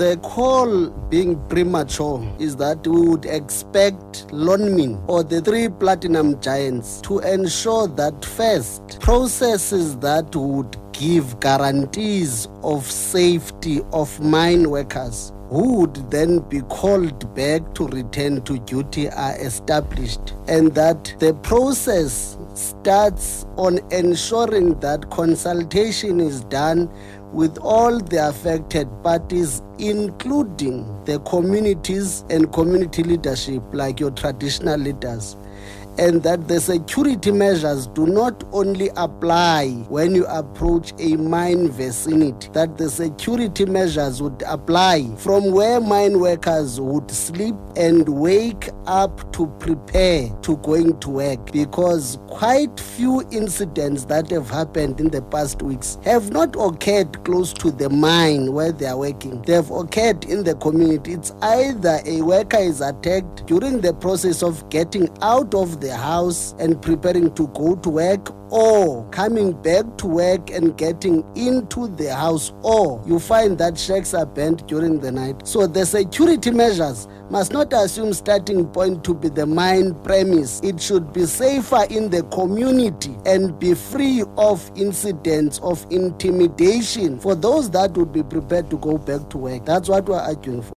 The call being premature is that we would expect Lonmin or the three platinum giants to ensure that first, processes that would give guarantees of safety of mine workers who would then be called back to return to duty are established and that the process starts on ensuring that consultation is done with all the affected parties, including the communities and community leadership, like your traditional leaders. And that the security measures do not only apply when you approach a mine vicinity, that the security measures would apply from where mine workers would sleep and wake up to prepare to going to work. Because quite few incidents that have happened in the past weeks have not occurred close to the mine where they are working. They have occurred in the community. It's either a worker is attacked during the process of getting out of the house and preparing to go to work or coming back to work and getting into the house or you find that shacks are burnt during the night. So the security measures must not assume starting point to be the mine premise. It should be safer in the community and be free of incidents of intimidation for those that would be prepared to go back to work. That's what we're arguing for